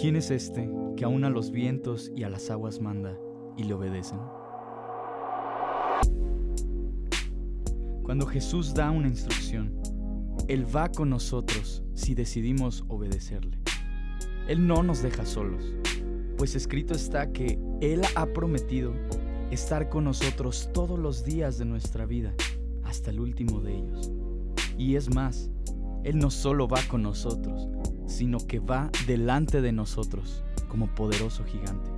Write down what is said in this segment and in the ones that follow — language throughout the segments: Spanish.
¿Quién es este que aún a los vientos y a las aguas manda y le obedecen? Cuando Jesús da una instrucción, Él va con nosotros si decidimos obedecerle. Él no nos deja solos, pues escrito está que Él ha prometido estar con nosotros todos los días de nuestra vida, hasta el último de ellos. Y es más, Él no solo va con nosotros, sino que va delante de nosotros como poderoso gigante.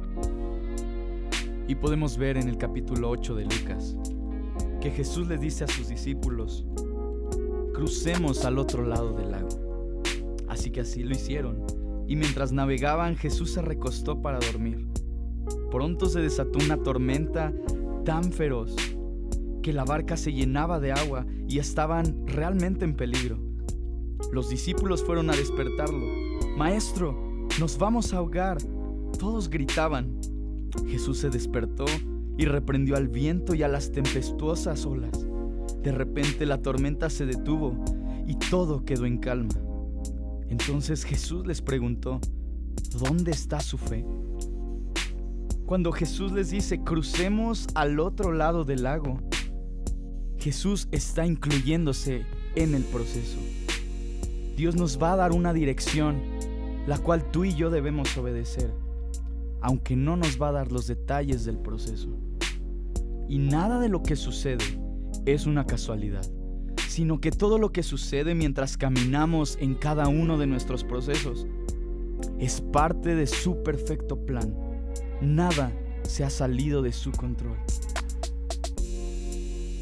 Y podemos ver en el capítulo 8 de Lucas que Jesús le dice a sus discípulos, crucemos al otro lado del lago. Así que así lo hicieron, y mientras navegaban Jesús se recostó para dormir. Pronto se desató una tormenta tan feroz que la barca se llenaba de agua y estaban realmente en peligro. Los discípulos fueron a despertarlo. Maestro, nos vamos a ahogar. Todos gritaban. Jesús se despertó y reprendió al viento y a las tempestuosas olas. De repente la tormenta se detuvo y todo quedó en calma. Entonces Jesús les preguntó, ¿dónde está su fe? Cuando Jesús les dice, crucemos al otro lado del lago, Jesús está incluyéndose en el proceso. Dios nos va a dar una dirección, la cual tú y yo debemos obedecer, aunque no nos va a dar los detalles del proceso. Y nada de lo que sucede es una casualidad, sino que todo lo que sucede mientras caminamos en cada uno de nuestros procesos es parte de su perfecto plan. Nada se ha salido de su control.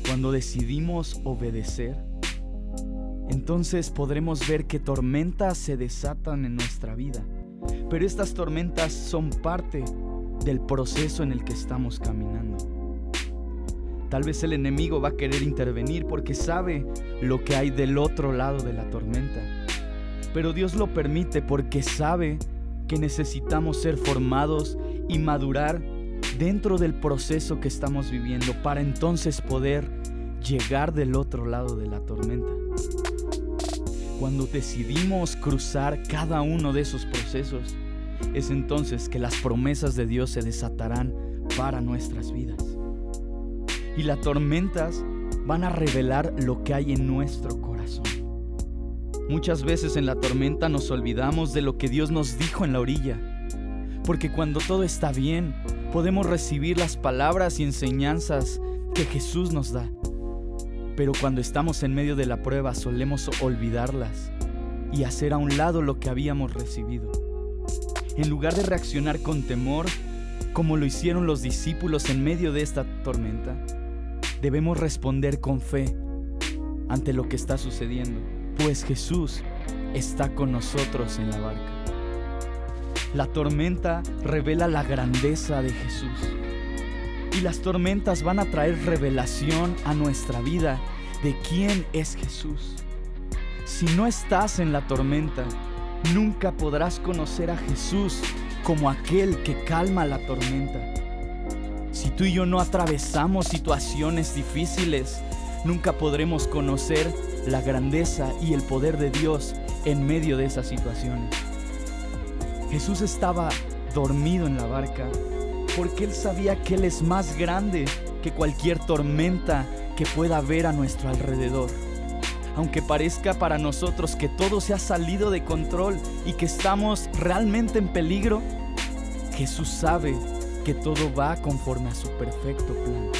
Cuando decidimos obedecer, entonces podremos ver que tormentas se desatan en nuestra vida. Pero estas tormentas son parte del proceso en el que estamos caminando. Tal vez el enemigo va a querer intervenir porque sabe lo que hay del otro lado de la tormenta. Pero Dios lo permite porque sabe que necesitamos ser formados y madurar dentro del proceso que estamos viviendo para entonces poder llegar del otro lado de la tormenta. Cuando decidimos cruzar cada uno de esos procesos, es entonces que las promesas de Dios se desatarán para nuestras vidas y las tormentas van a revelar lo que hay en nuestro corazón. Muchas veces en la tormenta nos olvidamos de lo que Dios nos dijo en la orilla, porque cuando todo está bien, podemos recibir las palabras y enseñanzas que Jesús nos da. Pero cuando estamos en medio de la prueba solemos olvidarlas y hacer a un lado lo que habíamos recibido. En lugar de reaccionar con temor, como lo hicieron los discípulos en medio de esta tormenta, debemos responder con fe ante lo que está sucediendo, pues Jesús está con nosotros en la barca. La tormenta revela la grandeza de Jesús. Y las tormentas van a traer revelación a nuestra vida de quién es Jesús. Si no estás en la tormenta, nunca podrás conocer a Jesús como aquel que calma la tormenta. Si tú y yo no atravesamos situaciones difíciles, nunca podremos conocer la grandeza y el poder de Dios en medio de esas situaciones. Jesús estaba dormido en la barca porque él sabía que Él es más grande que cualquier tormenta que pueda haber a nuestro alrededor. Aunque parezca para nosotros que todo se ha salido de control y que estamos realmente en peligro, Jesús sabe que todo va conforme a su perfecto plan.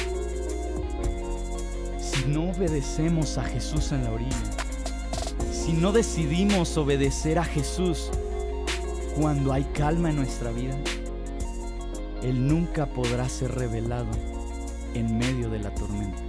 Si no obedecemos a Jesús en la orilla, si no decidimos obedecer a Jesús cuando hay calma en nuestra vida, Él nunca podrá ser revelado en medio de la tormenta.